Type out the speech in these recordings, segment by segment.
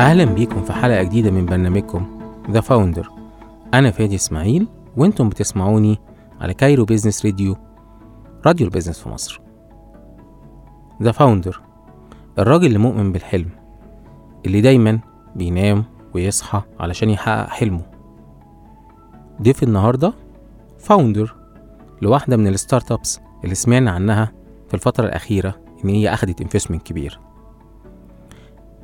أهلا بيكم في حلقة جديدة من برنامجكم The Founder أنا فادي إسماعيل وأنتم بتسمعوني على Cairo Business Radio راديو ال business في مصر. The Founder الراجل اللي مؤمن بالحلم اللي دايما بينام ويصحى علشان يحقق حلمه. ضيف النهاردة founder لواحدة من ال startups اللي سمعنا عنها في الفترة الأخيرة إن هي أخدت investment كبير.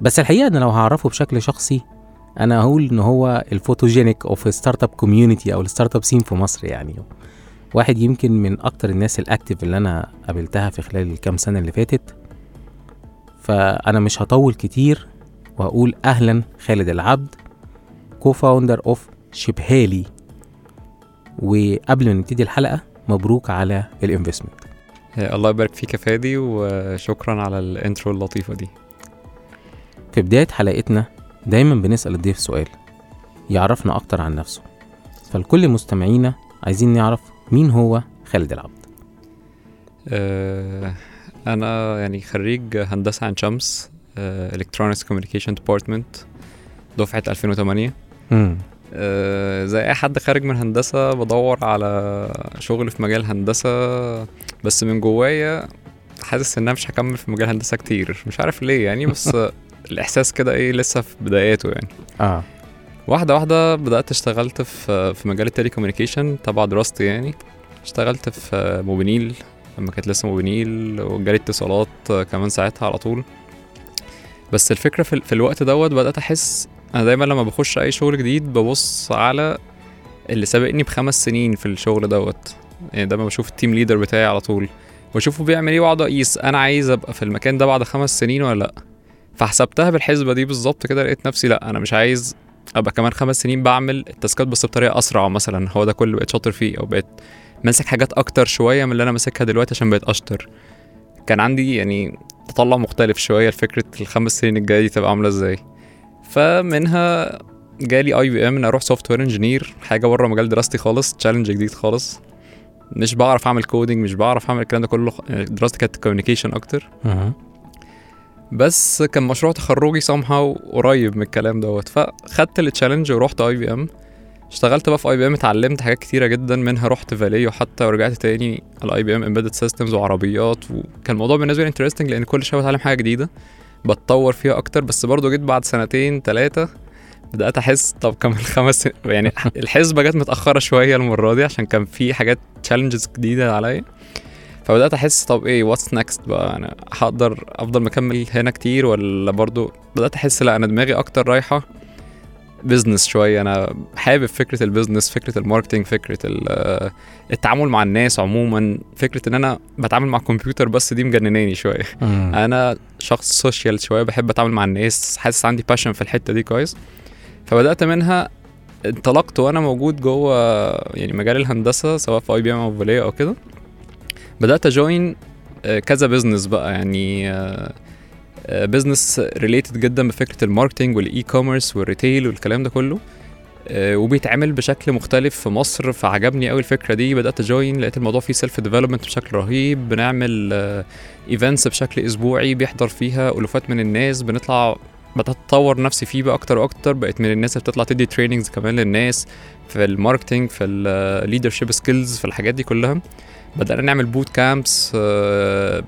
بس الحقيقة أنا لو هعرفه بشكل شخصي أنا هقول إن هو ال photogenic of startup community أو ال startup scene في مصر يعني. واحد يمكن من أكتر الناس ال active اللي أنا قابلتها في خلال الكام سنة اللي فاتت. فأنا مش هطول كتير وهقول أهلا خالد العبد co-founder of شبهالي وقبل ما نبتدي الحلقة مبروك على ال investment الله يبارك فيك يا فادي وشكرا على ال intro اللطيفة دي. في بداية حلقتنا دايما بنسأل الضيف سؤال يعرفنا أكتر عن نفسه. فالكل مستمعينا عايزين نعرف مين هو خالد العبد. آه، أنا يعني خريج هندسة عين شمس electronics communication department دفعة 2008 مم. آه، زي أي حد خارج من هندسة بدور على شغل في مجال هندسة بس من جوايا حاسس إن أنا مش هكمل في مجال هندسة كتير. مش عارف ليه يعني بس الإحساس كده إيه لسه في بداياته يعني. آه. واحدة واحدة بدأت اشتغلت في في مجال ال telecommunication تبع دراستي يعني. اشتغلت في موبينيل لما كانت لسه موبينيل وجالي اتصالات كمان ساعتها على طول. بس الفكرة في, في الوقت دوت بدأت أحس أنا دايما لما بخش أي شغل جديد ببص على اللي سابقني بخمس سنين في الشغل دوت. يعني دايما بشوف ال team leader بتاعي على طول. واشوفه بيعمل إيه وأقعد أقيس أنا عايز أبقى في المكان ده بعد خمس سنين ولا لأ. فحسبتها بالحسبة دي بالظبط كده لقيت نفسي لأ أنا مش عايز أبقى كمان خمس سنين بعمل ال task ات بس بطريقة أسرع مثلا هو ده كل بقيت شاطر فيه أو بقيت ماسك حاجات أكتر شوية من اللي أنا ماسكها دلوقتي عشان بقيت أشطر. كان عندي يعني تطلع مختلف شوية لفكرة الخمس سنين الجاية دي تبقى عاملة إزاي. فمنها جالي IBM إن أروح software engineer حاجة بره مجال دراستي خالص challenge جديد خالص. مش بعرف أعمل coding مش بعرف أعمل الكلام ده كله دراستي كانت communication أكتر. بس كان مشروع تخرجي somehow قريب من الكلام دوت. فخدت ال challenge ورحت IBM اشتغلت بقى في IBM اتعلمت حاجات كتيرة جدا منها. رحت Valeo حتى ورجعت تاني على IBM embedded systems وعربيات. وكان الموضوع بالنسبة لي interesting لأن كل شوية بتعلم حاجة جديدة. بتطور فيها أكتر. بس برضه جيت بعد سنتين ثلاثة بدأت أحس طب كمان خمس يعني الحسبة جت متأخرة شوية المرة دي عشان كان في حاجات challenges جديدة عليا. فبدأت أحس طب إيه what's next بقى؟ أنا هقدر أفضل مكمل هنا كتير ولا برضو بدأت أحس لا أنا دماغي أكتر رايحة business شوية. أنا حابب فكرة ال business فكرة ال marketing فكرة ال- التعامل مع الناس عموما. فكرة إن أنا بتعامل مع كمبيوتر بس دي مجنناني شوية. أنا شخص social شوية بحب أتعامل مع الناس حاسس عندي passion في الحتة دي كويس. فبدأت منها انطلقت وأنا موجود جوه يعني مجال الهندسة سواء في IBM أو Valeo أو كده. بدأت أ join كذا business بقى. يعني business related جدا بفكرة ال marketing وال e-commerce وال retail والكلام ده كله. آه، وبيتعمل بشكل مختلف في مصر فعجبني قوي الفكرة دي. بدأت أ join لقيت الموضوع فيه self development بشكل رهيب. بنعمل events بشكل أسبوعي بيحضر فيها ألوفات من الناس. بنطلع بدات اطور نفسي فيه بقى أكتر وأكتر بقيت من الناس اللي بتطلع تدي trainings كمان للناس في ال marketing في ال leadership skills في الحاجات دي كلها. بدأنا نعمل boot camps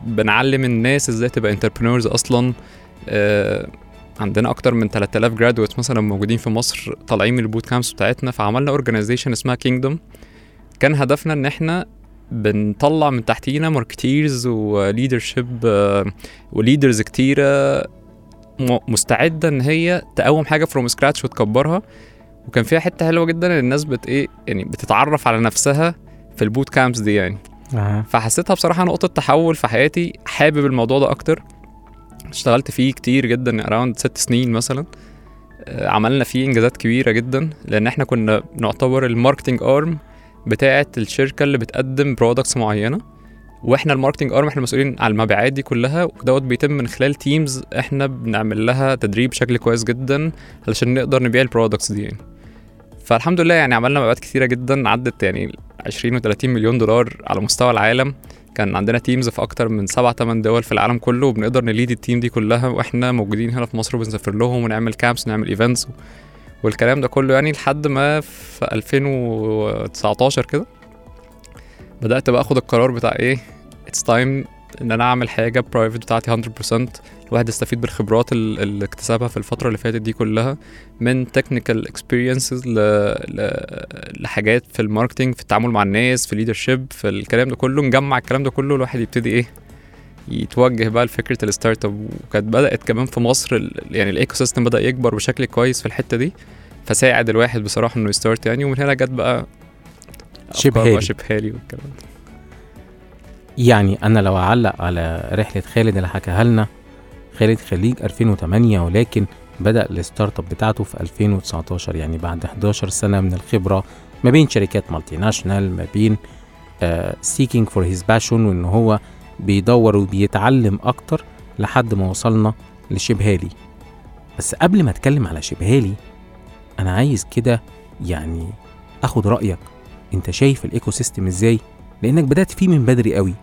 بنعلم الناس إزاي تبقى entrepreneurs أصلا. آه، عندنا أكتر من 3000 graduates مثلا موجودين في مصر طالعين من ال boot camps بتاعتنا فعملنا organization اسمها كينجدوم كان هدفنا إن إحنا بنطلع من تحتينا marketers و leadership و leaders كتيرة مستعدة إن هي تقوم حاجة from scratch وتكبرها. وكان فيها حتة حلوة جدا ان الناس بت إيه يعني بتتعرف على نفسها في ال boot camps دي يعني. آه. فحسيتها بصراحة نقطة تحول في حياتي حابب الموضوع ده أكتر. اشتغلت فيه كتير جدا around ست سنين مثلا. آه، عملنا فيه إنجازات كبيرة جدا لأن إحنا كنا نعتبر ال marketing arm بتاعة الشركة اللي بتقدم products معينة. وإحنا ال marketing arm إحنا مسؤولين على المبيعات دي كلها ودوت بيتم من خلال teams إحنا بنعمل لها تدريب بشكل كويس جدا علشان نقدر نبيع ال products دي يعني. فالحمد لله يعني عملنا مبيعات كتيرة جدا عدت يعني 20 و30 مليون دولار على مستوى العالم. كان عندنا teams في أكتر من سبع ثمان دول في العالم كله وبنقدر ن lead ال team دي كلها وإحنا موجودين هنا في مصر وبنسافر لهم ونعمل camps ونعمل events والكلام ده كله يعني لحد ما في 2019 كده. بدأت بقى أخد القرار بتاع إيه it's time إن أنا أعمل حاجة private بتاعتي 100% الواحد يستفيد بالخبرات ال- اللي اكتسبها في الفترة اللي فاتت دي كلها من technical experiences. لحاجات في ال marketing في التعامل مع الناس في ال leadership في الكلام ده كله نجمع الكلام ده كله الواحد يبتدي إيه يتوجه بقى لفكرة ال startup وكانت بدأت كمان في مصر يعني ال ecosystem بدأ يكبر بشكل كويس في الحتة دي فساعد الواحد بصراحة إنه ي start يعني ومن هنا جت بقى شبه. شبهالي والكلام ده يعني أنا لو أعلق على رحلة خالد اللي حكاها لنا خالد خريج 2008 ولكن بدأ ال startup بتاعته في 2019 يعني بعد 11 سنة من الخبرة ما بين شركات multinational ما بين seeking for his passion وإن هو بيدور وبيتعلم أكتر لحد ما وصلنا لشبهالي بس قبل ما أتكلم على شبهالي أنا عايز كده يعني آخد رأيك انت شايف ال ecosystem إزاي؟ لأنك بدأت فيه من بدري قوي.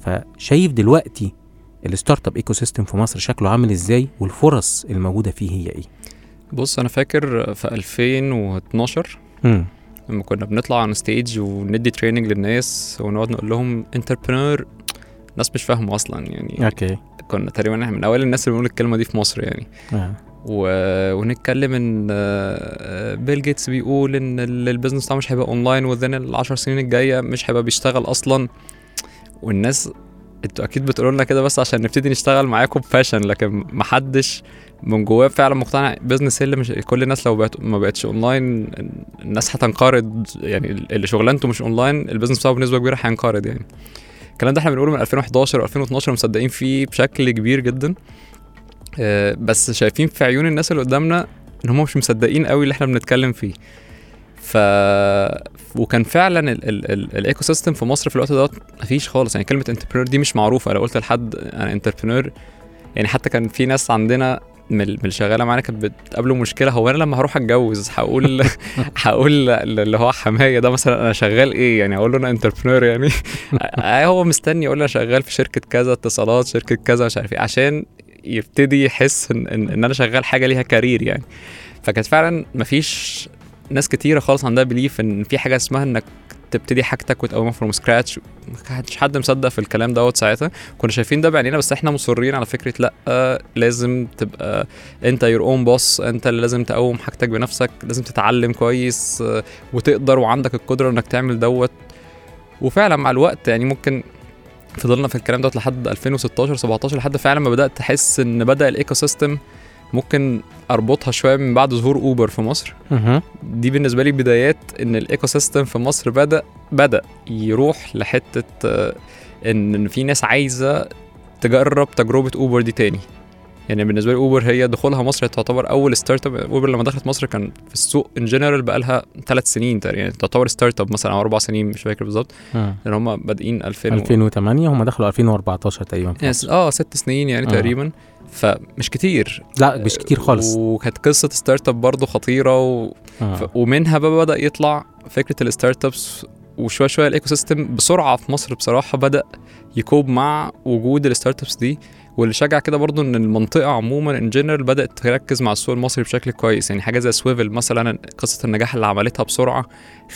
فشايف دلوقتي ال startup ecosystem في مصر شكله عامل إزاي؟ والفرص الموجودة فيه هي إيه؟ بص أنا فاكر في 2012 امم لما كنا بنطلع على stage وندي training للناس ونقعد نقول لهم entrepreneur الناس مش فاهمه أصلا يعني. okay. كنا تقريبا إحنا من اوائل الناس اللي بنقول الكلمة دي في مصر يعني. آه. و... ونتكلم إن آه، بيل جيتس بيقول إن ال- ال business بتاعه مش هيبقى online within العشر سنين الجاية مش هيبقى بيشتغل أصلا. والناس أنتوا أكيد بتقولوا لنا كده بس عشان نبتدي نشتغل معاكم ب passion لكن محدش من جواه فعلا مقتنع. business اللي مش كل الناس لو بقت ما بقتش اونلاين الناس هتنقرض. يعني اللي شغلانته مش online ال business بتاعه بنسبة كبيرة هينقرض يعني. الكلام ده إحنا بنقوله من 2011 و2012 مصدقين فيه بشكل كبير جدا. آه، بس شايفين في عيون الناس اللي قدامنا إن هم مش مصدقين قوي اللي إحنا بنتكلم فيه. ف وكان فعلا ال ecosystem في مصر في الوقت دوت مفيش خالص. يعني كلمة entrepreneur دي مش معروفة. لو قلت لحد أنا entrepreneur يعني حتى كان في ناس عندنا من ال- من اللي شغالة معانا كانت بتقابله مشكلة. هو أنا لما هروح أتجوز هقول هقول اللي هو حمايا ده مثلا أنا شغال إيه؟ يعني أقول له أنا entrepreneur يعني. آه هو مستني يقول أنا شغال في شركة كذا اتصالات شركة كذا مش عارف إيه. عشان يبتدي يحس ان, إن, أنا شغال حاجة ليها career يعني. فكانت فعلا مفيش ناس كتيرة خالص عندها belief إن في حاجة اسمها إنك تبتدي حاجتك وتقومها from scratch كانش حد مصدق في الكلام دوت ساعتها. كنا شايفين ده بعينينا بس إحنا مصرين على فكرة لأ آه، لازم تبقى أنت your own boss أنت اللي لازم تقوم حاجتك بنفسك لازم تتعلم كويس آه، وتقدر وعندك القدرة إنك تعمل دوت. وفعلا مع الوقت يعني ممكن فضلنا في الكلام دوت لحد 2016 17 لحد فعلا ما بدأت تحس إن بدأ ال ecosystem ممكن أربطها شوية من بعد ظهور اوبر في مصر. دي بالنسبة لي بدايات إن ال ecosystem في مصر بدأ بدأ يروح لحتة آه، إن إن في ناس عايزة تجرب تجربة اوبر دي تاني يعني بالنسبة لي اوبر هي دخولها مصر تعتبر أول startup اوبر لما دخلت مصر كان في السوق in general بقى لها ثلاث سنين تقريبا يعني تعتبر startup مثلا أو أربع سنين مش فاكر بالظبط مم. لأن هم بادئين 2000 و- 2008 هم دخلوا 2014 تقريبا. آه ست سنين يعني آه. تقريبا فمش كتير لا مش كتير خالص وكانت قصة startup برضه خطيرة و... آه. ف... ومنها بقى بدأ يطلع فكرة ال startups وشوية شوية ال ecosystem بسرعة في مصر بصراحة بدأ ي cope مع وجود ال startups دي واللي شجع كده برضو إن المنطقة عموما in general بدأت تركز مع السوق المصري بشكل كويس. يعني حاجة زي سويفل مثلا قصة النجاح اللي عملتها بسرعة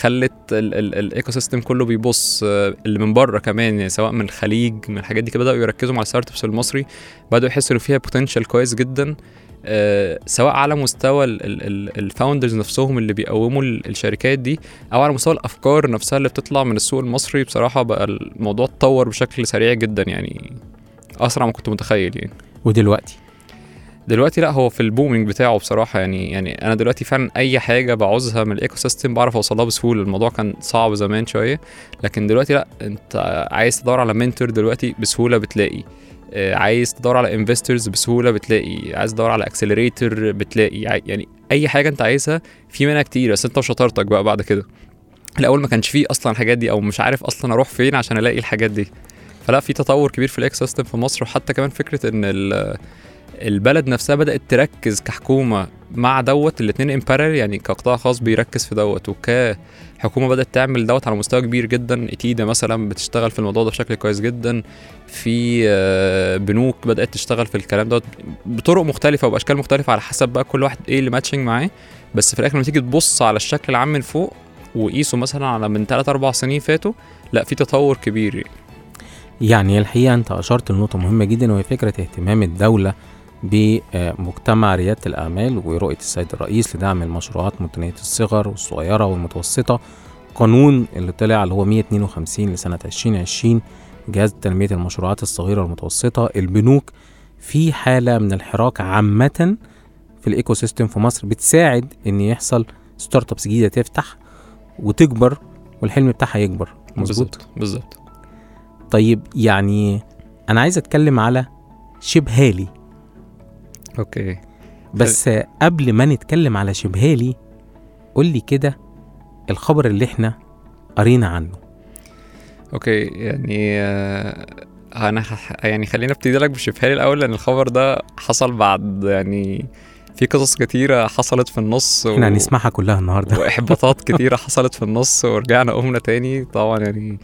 خلت ال ecosystem كله بيبص آه، اللي من بره كمان يعني سواء من الخليج من الحاجات دي بدأوا يركزوا مع ال startups المصري بدأوا يحسوا ان فيها potential كويس جدا آه، سواء على مستوى ال founders نفسهم اللي بيقوموا ال- الشركات دي أو على مستوى الأفكار نفسها اللي بتطلع من السوق المصري. بصراحة بقى الموضوع اتطور بشكل سريع جدا يعني. أسرع ما كنت متخيل يعني. ودلوقتي؟ دلوقتي لأ هو في ال booming بتاعه بصراحة يعني يعني أنا دلوقتي فعلا أي حاجة بعوزها من ال ecosystem بعرف اوصلها بسهولة. الموضوع كان صعب زمان شوية لكن دلوقتي لأ أنت عايز تدور على mentor دلوقتي بسهولة بتلاقي. آه، عايز تدور على investors بسهولة بتلاقي. عايز تدور على accelerator بتلاقي. يعني أي حاجة أنت عايزها في منها كتير بس أنت وشطارتك بقى بعد كده. الأول ما كانش فيه أصلا الحاجات دي أو مش عارف أصلا أروح فين عشان ألاقي الحاجات دي. فلا في تطور كبير في ال ecosystem في مصر وحتى كمان فكرة إن ال- البلد نفسها بدأت تركز كحكومة مع دوت الاتنين in parallel يعني كقطاع خاص بيركز في دوت. وكحكومه بدأت تعمل دوت على مستوى كبير جدا. إتيدا مثلا بتشتغل في الموضوع ده بشكل كويس جدا. في آه، بنوك بدأت تشتغل في الكلام دوت بطرق مختلفة وبأشكال مختلفة على حسب بقى كل واحد إيه اللي ماتشنج معاه. بس في الآخر لما تيجي تبص على الشكل العام من فوق وقيسه مثلا على من 3 4 سنين فاتوا لا في تطور كبير يعني. يعني الحقيقة أنت أشرت لنقطة مهمة جدا وهي فكرة اهتمام الدولة بمجتمع ريادة الأعمال ورؤية السيد الرئيس لدعم المشروعات متناهية الصغر والصغيرة والمتوسطة. قانون اللي طلع اللي هو 152 لسنة 2020 جهاز تنمية المشروعات الصغيرة والمتوسطة. البنوك في حالة من الحراك عامة في ال ecosystem في مصر بتساعد إن يحصل startups جديدة تفتح وتكبر والحلم بتاعها يكبر. مظبوط؟ بالظبط. طيب يعني أنا عايز أتكلم على شيبهالي. أوكي. بس قبل ما نتكلم على شبهالي قول لي كده الخبر اللي إحنا قرينا عنه. أوكي يعني آه، أنا يعني خلينا أبتدي لك بشبهالي الأول لأن الخبر ده حصل بعد يعني في قصص كتيرة حصلت في النص و... إحنا هنسمعها كلها النهارده. وإحباطات كتيرة حصلت في النص ورجعنا قمنا تاني. طبعا يعني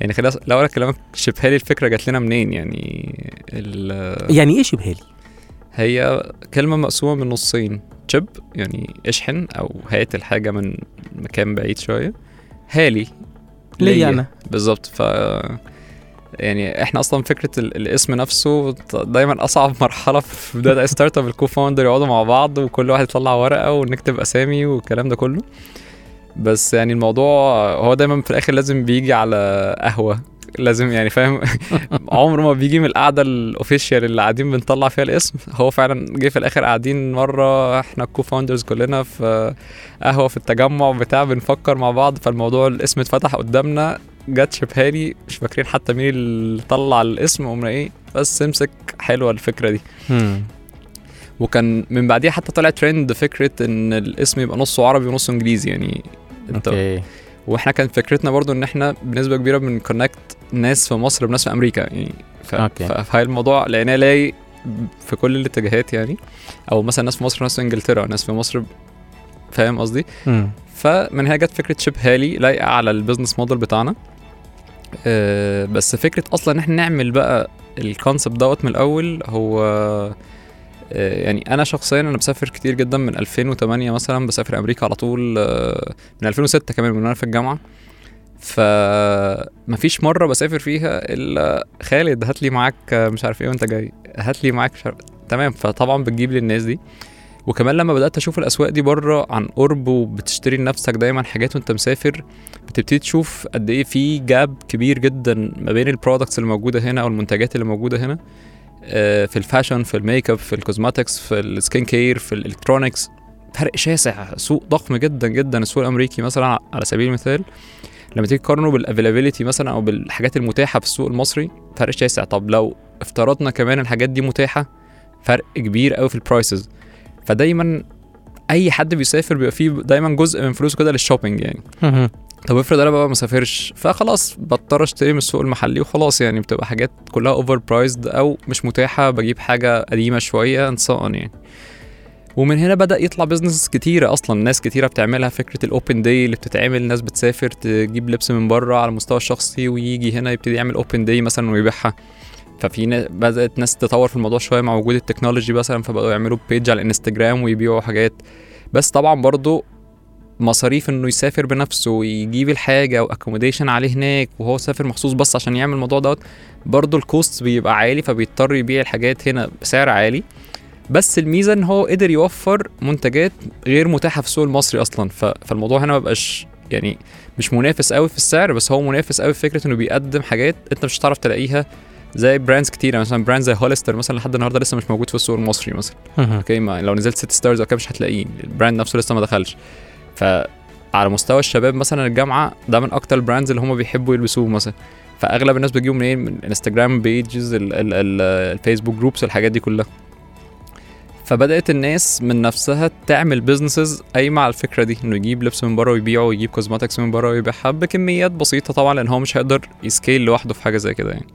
يعني خلينا الأول اكلمك شبهالي الفكرة جات لنا منين؟ يعني. يعني إيه شيبهالي هي كلمة مقسومة من نصين. ship يعني اشحن أو هات الحاجة من مكان بعيد شوية. هالي ليا. أنا. بالظبط. ف يعني إحنا أصلا فكرة ال- الاسم نفسه دايما أصعب مرحلة في بداية اي startup ال co-founders يقعدوا مع بعض وكل واحد يطلع ورقة ونكتب أسامي والكلام ده كله. بس يعني الموضوع هو دايما في الآخر لازم بيجي على قهوة. لازم يعني فاهم؟ عمره ما بيجي من القعدة ال official اللي قاعدين بنطلع فيها الاسم. هو فعلا جه في الآخر قاعدين مرة إحنا ال co-founders كلنا في قهوة في التجمع بتاع بنفكر مع بعض فالموضوع الاسم اتفتح قدامنا جت شيبهالي مش فاكرين حتى مين اللي طلع الاسم قمنا إيه بس امسك حلوة الفكرة دي. وكان من بعديها حتى طلع ترند فكرة إن الاسم يبقى نصه عربي ونصه إنجليزي يعني. أنت okay. وإحنا كانت فكرتنا برضو إن إحنا بنسبة كبيرة بن connect ناس في مصر بناس في أمريكا يعني. ف... okay. فهي الموضوع لقيناه لايق في كل الاتجاهات يعني. أو مثلا ناس في مصر ناس في إنجلترا ناس في مصر فاهم قصدي. فمن هنا جت فكرة شيبهالي لايقة على ال business model بتاعنا. آه، بس فكرة أصلا إن إحنا نعمل بقى ال concept دوت من الأول هو يعني أنا شخصيا أنا بسافر كتير جدا من 2008 مثلا بسافر أمريكا على طول آه، من 2006 كمان من وأنا في الجامعة. فمفيش مرة بسافر فيها إلا خالد هات لي معاك آه، مش عارف إيه وأنت جاي. هات لي معاك مش عارف تمام. فطبعا بتجيب لي الناس دي. وكمان لما بدأت أشوف الأسواق دي بره عن قرب وبتشتري لنفسك دايما حاجات وأنت مسافر بتبتدي تشوف قد إيه في gap كبير جدا ما بين ال products اللي موجودة هنا أو المنتجات اللي موجودة هنا. آه، في ال fashion في الميك اب في ال cosmetics في ال skin care في ال electronics فرق شاسع سوق ضخم جدا جدا. السوق الأمريكي مثلا على سبيل المثال لما تيجي تقارنه بال availability مثلا أو بالحاجات المتاحة في السوق المصري فرق شاسع. طب لو افترضنا كمان الحاجات دي متاحة فرق كبير قوي في ال prices فدايما أي حد بيسافر بيبقى فيه دايما جزء من فلوسه كده لل shopping يعني. طب افرض أنا بقى ما سافرش فخلاص بضطر اشتري من السوق المحلي وخلاص يعني بتبقى حاجات كلها overpriced أو مش متاحة بجيب حاجة قديمة شوية on يعني. ومن هنا بدأ يطلع business كتيرة أصلا ناس كتيرة بتعملها فكرة ال open day اللي بتتعمل ناس بتسافر تجيب لبس من بره على المستوى الشخصي ويجي هنا يبتدي يعمل open day مثلا ويبيعها. ففي نا- بدأت ناس تطور في الموضوع شوية مع وجود ال technology مثلا فبقوا يعملوا page على الإنستجرام ويبيعوا حاجات. بس طبعا برضو مصاريف إنه يسافر بنفسه ويجيب الحاجة و accommodation عليه هناك وهو سافر مخصوص بس عشان يعمل الموضوع دوت برضه ال cost بيبقى عالي فبيضطر يبيع الحاجات هنا بسعر عالي. بس الميزة إن هو قدر يوفر منتجات غير متاحة في السوق المصري أصلا. فالموضوع هنا ما بقاش يعني مش منافس قوي في السعر بس هو منافس قوي في فكرة إنه بيقدم حاجات أنت مش هتعرف تلاقيها زي brands كتيره مثلا brand زي هوليستر مثلا لحد النهارده لسه مش موجود في السوق المصري مثلا. okay؟ ما لو نزلت ست ستارز أو كده مش هتلاقيه. ال brand نفسه لسه ما دخلش. فعلى مستوى الشباب مثلا الجامعة ده من أكتر ال brands اللي هم بيحبوا يلبسوه مثلا. فأغلب الناس بتجيبوا منين؟ من انستجرام pages الفيسبوك groups الحاجات دي كلها. فبدأت الناس من نفسها تعمل businesses قايمة على الفكرة دي إنه يجيب لبس من بره ويبيعه ويجيب cosmetics من بره ويبيعها بكميات بسيطة طبعا لأن هو مش هيقدر ي scale لوحده في حاجة زي كده يعني.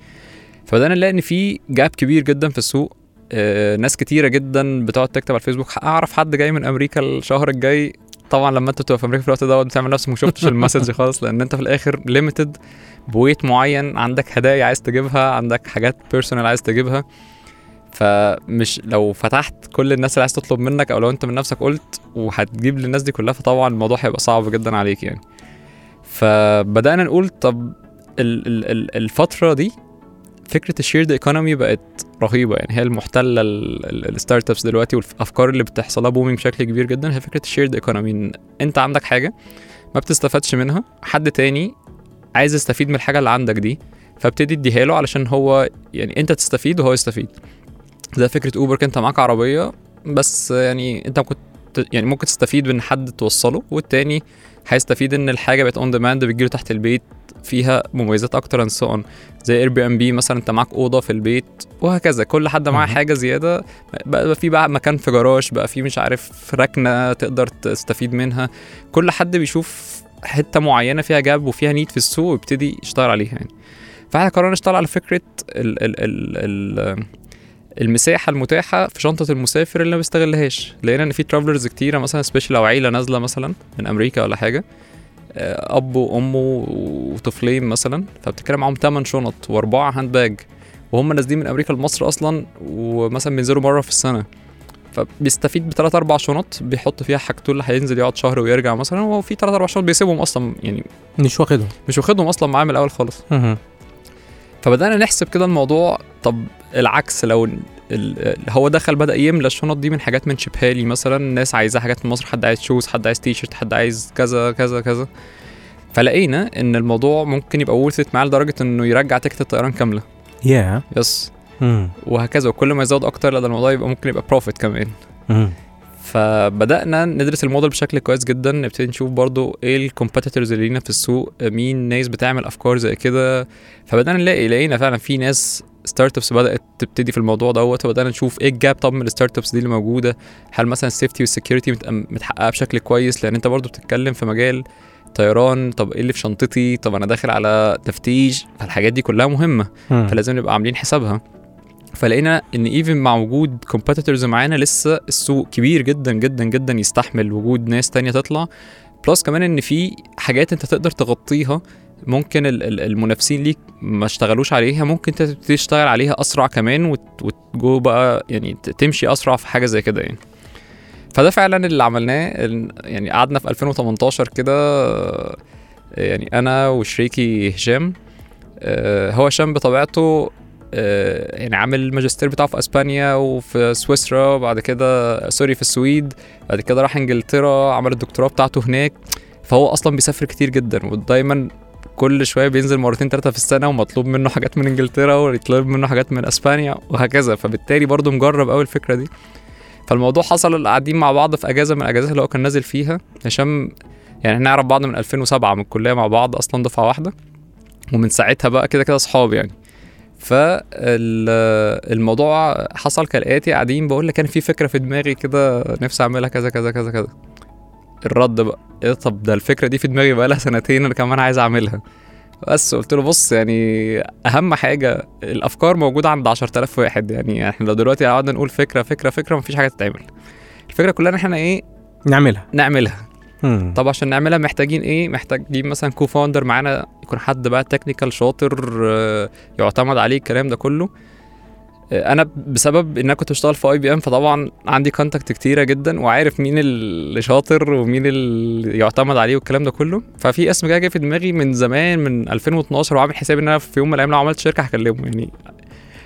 فبدأنا نلاقي إن في gap كبير جدا في السوق. آه، ناس كتيرة جدا بتقعد تكتب على الفيسبوك. اعرف حد جاي من أمريكا الشهر الجاي طبعا لما أنت بتبقى في أمريكا في الوقت دوت بتعمل نفسك ما شفتش ال message خالص لأن أنت في الآخر limited ب weight معين عندك هدايا عايز تجيبها عندك حاجات personal عايز تجيبها. فمش لو فتحت كل الناس اللي عايز تطلب منك أو لو أنت من نفسك قلت وهتجيب للناس دي كلها فطبعا الموضوع هيبقى صعب جدا عليك يعني. فبدأنا نقول طب ال- ال- ال- الفترة دي فكرة ال shared economy بقت رهيبة يعني هي المحتلة ال startups دلوقتي والأفكار اللي بتحصلها booming بشكل كبير جدا هي فكرة ال shared economy إن أنت عندك حاجة ما بتستفادش منها حد تاني عايز يستفيد من الحاجة اللي عندك دي فابتدي اديها له علشان هو يعني أنت تستفيد وهو يستفيد. زي فكرة Uber كنت معاك عربية بس يعني أنت كنت يعني ممكن تستفيد بان حد توصله والتاني هيستفيد إن الحاجة بقت on demand بتجيله تحت البيت. فيها مميزات أكتر and so on زي Airbnb مثلا أنت معاك أوضة في البيت وهكذا. كل حد معاه. حاجة زيادة. بقى في بقى مكان في جراج بقى في مش عارف ركنة تقدر تستفيد منها. كل حد بيشوف حتة معينة فيها gap وفيها need في السوق ويبتدي يشتغل عليها يعني. فاحنا قررنا نشتغل على فكرة ال ال ال ال المساحة المتاحة في شنطة المسافر اللي ما بيستغلهاش. لقينا إن في travelers كتيرة مثلا especially أو عيلة نازلة مثلا من أمريكا ولا حاجة. اب وامه وطفلين مثلا فبتتكلم معاهم 8 شنط وأربعة hand bag وهم نازلين من أمريكا لمصر أصلا ومثلا بينزلوا مرة في السنة. فبيستفيد بثلاث أربع شنط بيحط فيها حاجته اللي هينزل يقعد شهر ويرجع مثلا وهو في ثلاث أربع شنط بيسيبهم أصلا يعني مش واخدهم. مش واخدهم أصلا معاه من الأول خالص. فبدأنا نحسب كده الموضوع طب العكس لو هو دخل بدأ يملى الشنط دي من حاجات من شبهالي مثلا الناس عايزة حاجات من مصر حد عايز shoes حد عايز تي شيرت حد عايز كذا كذا كذا. فلقينا إن الموضوع ممكن يبقى worth it معاه لدرجة إنه يرجع ticket الطيران كاملة. yeah yes. مم. وهكذا. وكل ما يزود أكتر لا ده الموضوع يبقى ممكن يبقى profit كمان. مم. فبدأنا ندرس الموديل بشكل كويس جدا. نبتدي نشوف برضو إيه ال competitors اللي لينا في السوق مين ناس بتعمل أفكار زي كده. فبدأنا نلاقي لقينا فعلا في ناس startups بدأت تبتدي في الموضوع دوت وبدانا نشوف إيه ال gap طب من ال startups دي اللي موجودة. هل مثلا ال safety وال security متحققة بشكل كويس؟ لأن أنت برضو بتتكلم في مجال طيران طب إيه اللي في شنطتي؟ طب أنا داخل على تفتيش؟ فالحاجات دي كلها مهمة مم. فلازم نبقى عاملين حسابها. فلقينا إن even مع وجود competitors معانا لسه السوق كبير جدا جدا جدا يستحمل وجود ناس تانية تطلع. plus كمان إن في حاجات أنت تقدر تغطيها ممكن ال- ال- المنافسين ليك ما اشتغلوش عليها ممكن تبتدي تشتغل عليها أسرع كمان وت- وتجو بقى يعني تمشي أسرع في حاجة زي كده يعني. فده فعلا اللي عملناه يعني قعدنا في 2018 كده آه، يعني أنا وشريكي هشام آه، هو هشام بطبيعته آه، يعني عامل الماجستير بتاعه في أسبانيا وفي سويسرا وبعد كده sorry في السويد بعد كده راح إنجلترا عمل الدكتوراه بتاعته هناك. فهو أصلا بيسافر كتير جدا ودايما كل شوية بينزل مرتين ثلاثة في السنة ومطلوب منه حاجات من إنجلترا ويطلب منه حاجات من إسبانيا وهكذا. فبالتالي برضه مجرب قوي الفكرة دي. فالموضوع حصل قاعدين مع بعض في أجازة من الأجازات اللي هو كان نازل فيها. هشام يعني إحنا نعرف بعض من 2007 من الكلية مع بعض أصلا دفعة واحدة. ومن ساعتها بقى كده كده أصحاب يعني. فالموضوع حصل كالآتي قاعدين بقول لك كان في فكرة في دماغي كده نفسي أعملها كذا كذا كذا كذا. الرد بقى. إيه طب ده الفكرة دي في دماغي بقى لها سنتين أنا كمان عايز أعملها. بس قلت له بص يعني أهم حاجة الأفكار موجودة عند 10000 واحد. يعني إحنا لو دلوقتي قعدنا نقول فكرة فكرة فكرة مفيش حاجة تتعمل. الفكرة كلها إن إحنا إيه؟ نعملها. نعملها. مم. طب عشان نعملها محتاجين إيه؟ محتاجين مثلا co-founder معانا يكون حد بقى technical شاطر آه، يعتمد عليه الكلام ده كله. أنا بسبب إن أنا كنت بشتغل في IBM فطبعا عندي contact كتيرة جدا وعارف مين اللي شاطر ومين اللي يعتمد عليه والكلام ده كله. ففي اسم جاي في دماغي من زمان من 2012 وعامل حسابي إن أنا في يوم من الأيام لو عملت شركة هكلمه. يعني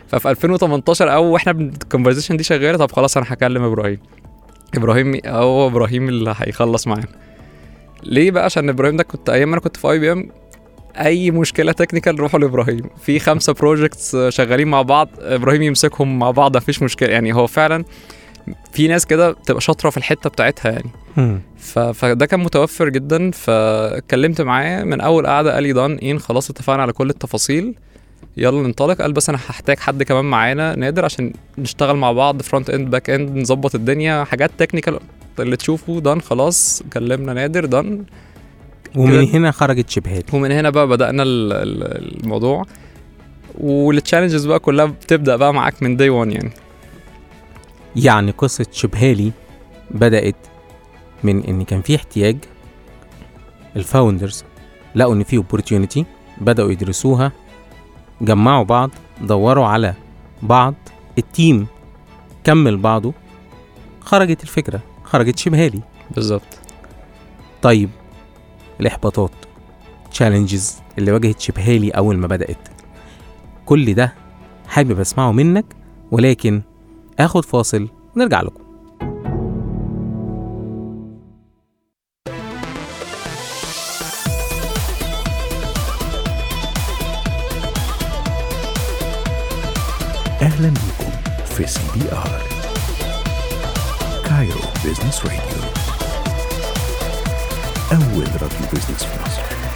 ففي 2018 أو وإحنا ال conversation دي شغالة طب خلاص أنا هكلم إبراهيم. إبراهيم هو إبراهيم اللي هيخلص معانا. ليه بقى؟ عشان إبراهيم ده كنت أيام أنا كنت في IBM أي مشكلة technical روحوا لإبراهيم. في خمسة projects شغالين مع بعض إبراهيم يمسكهم مع بعض مفيش مشكلة. يعني هو فعلا في ناس كده بتبقى شاطرة في الحتة بتاعتها يعني. ف... فده كان متوفر جدا. فاتكلمت معاه من أول قعدة قال لي done ان خلاص اتفقنا على كل التفاصيل. يلا ننطلق. قال بس أنا هحتاج حد كمان معانا نادر عشان نشتغل مع بعض front end back end نظبط الدنيا. حاجات technical اللي تشوفه done خلاص كلمنا نادر done ومن هنا خرجت شبهالي ومن هنا بقى ال- الموضوع. وال challenges بقى كلها بتبدأ بقى معاك من day 1 يعني. يعني قصة شبهالي بدأت من إن كان في احتياج ال founders لقوا إن في opportunity بدأوا يدرسوها جمعوا بعض دوروا على بعض ال team كمل بعضه خرجت الفكرة خرجت شبهالي. بالظبط. طيب الإحباطات تشالنجز اللي واجهت شبهالي أول ما بدأت. كل ده حابب أسمعه منك ولكن آخد فاصل ونرجع لكم.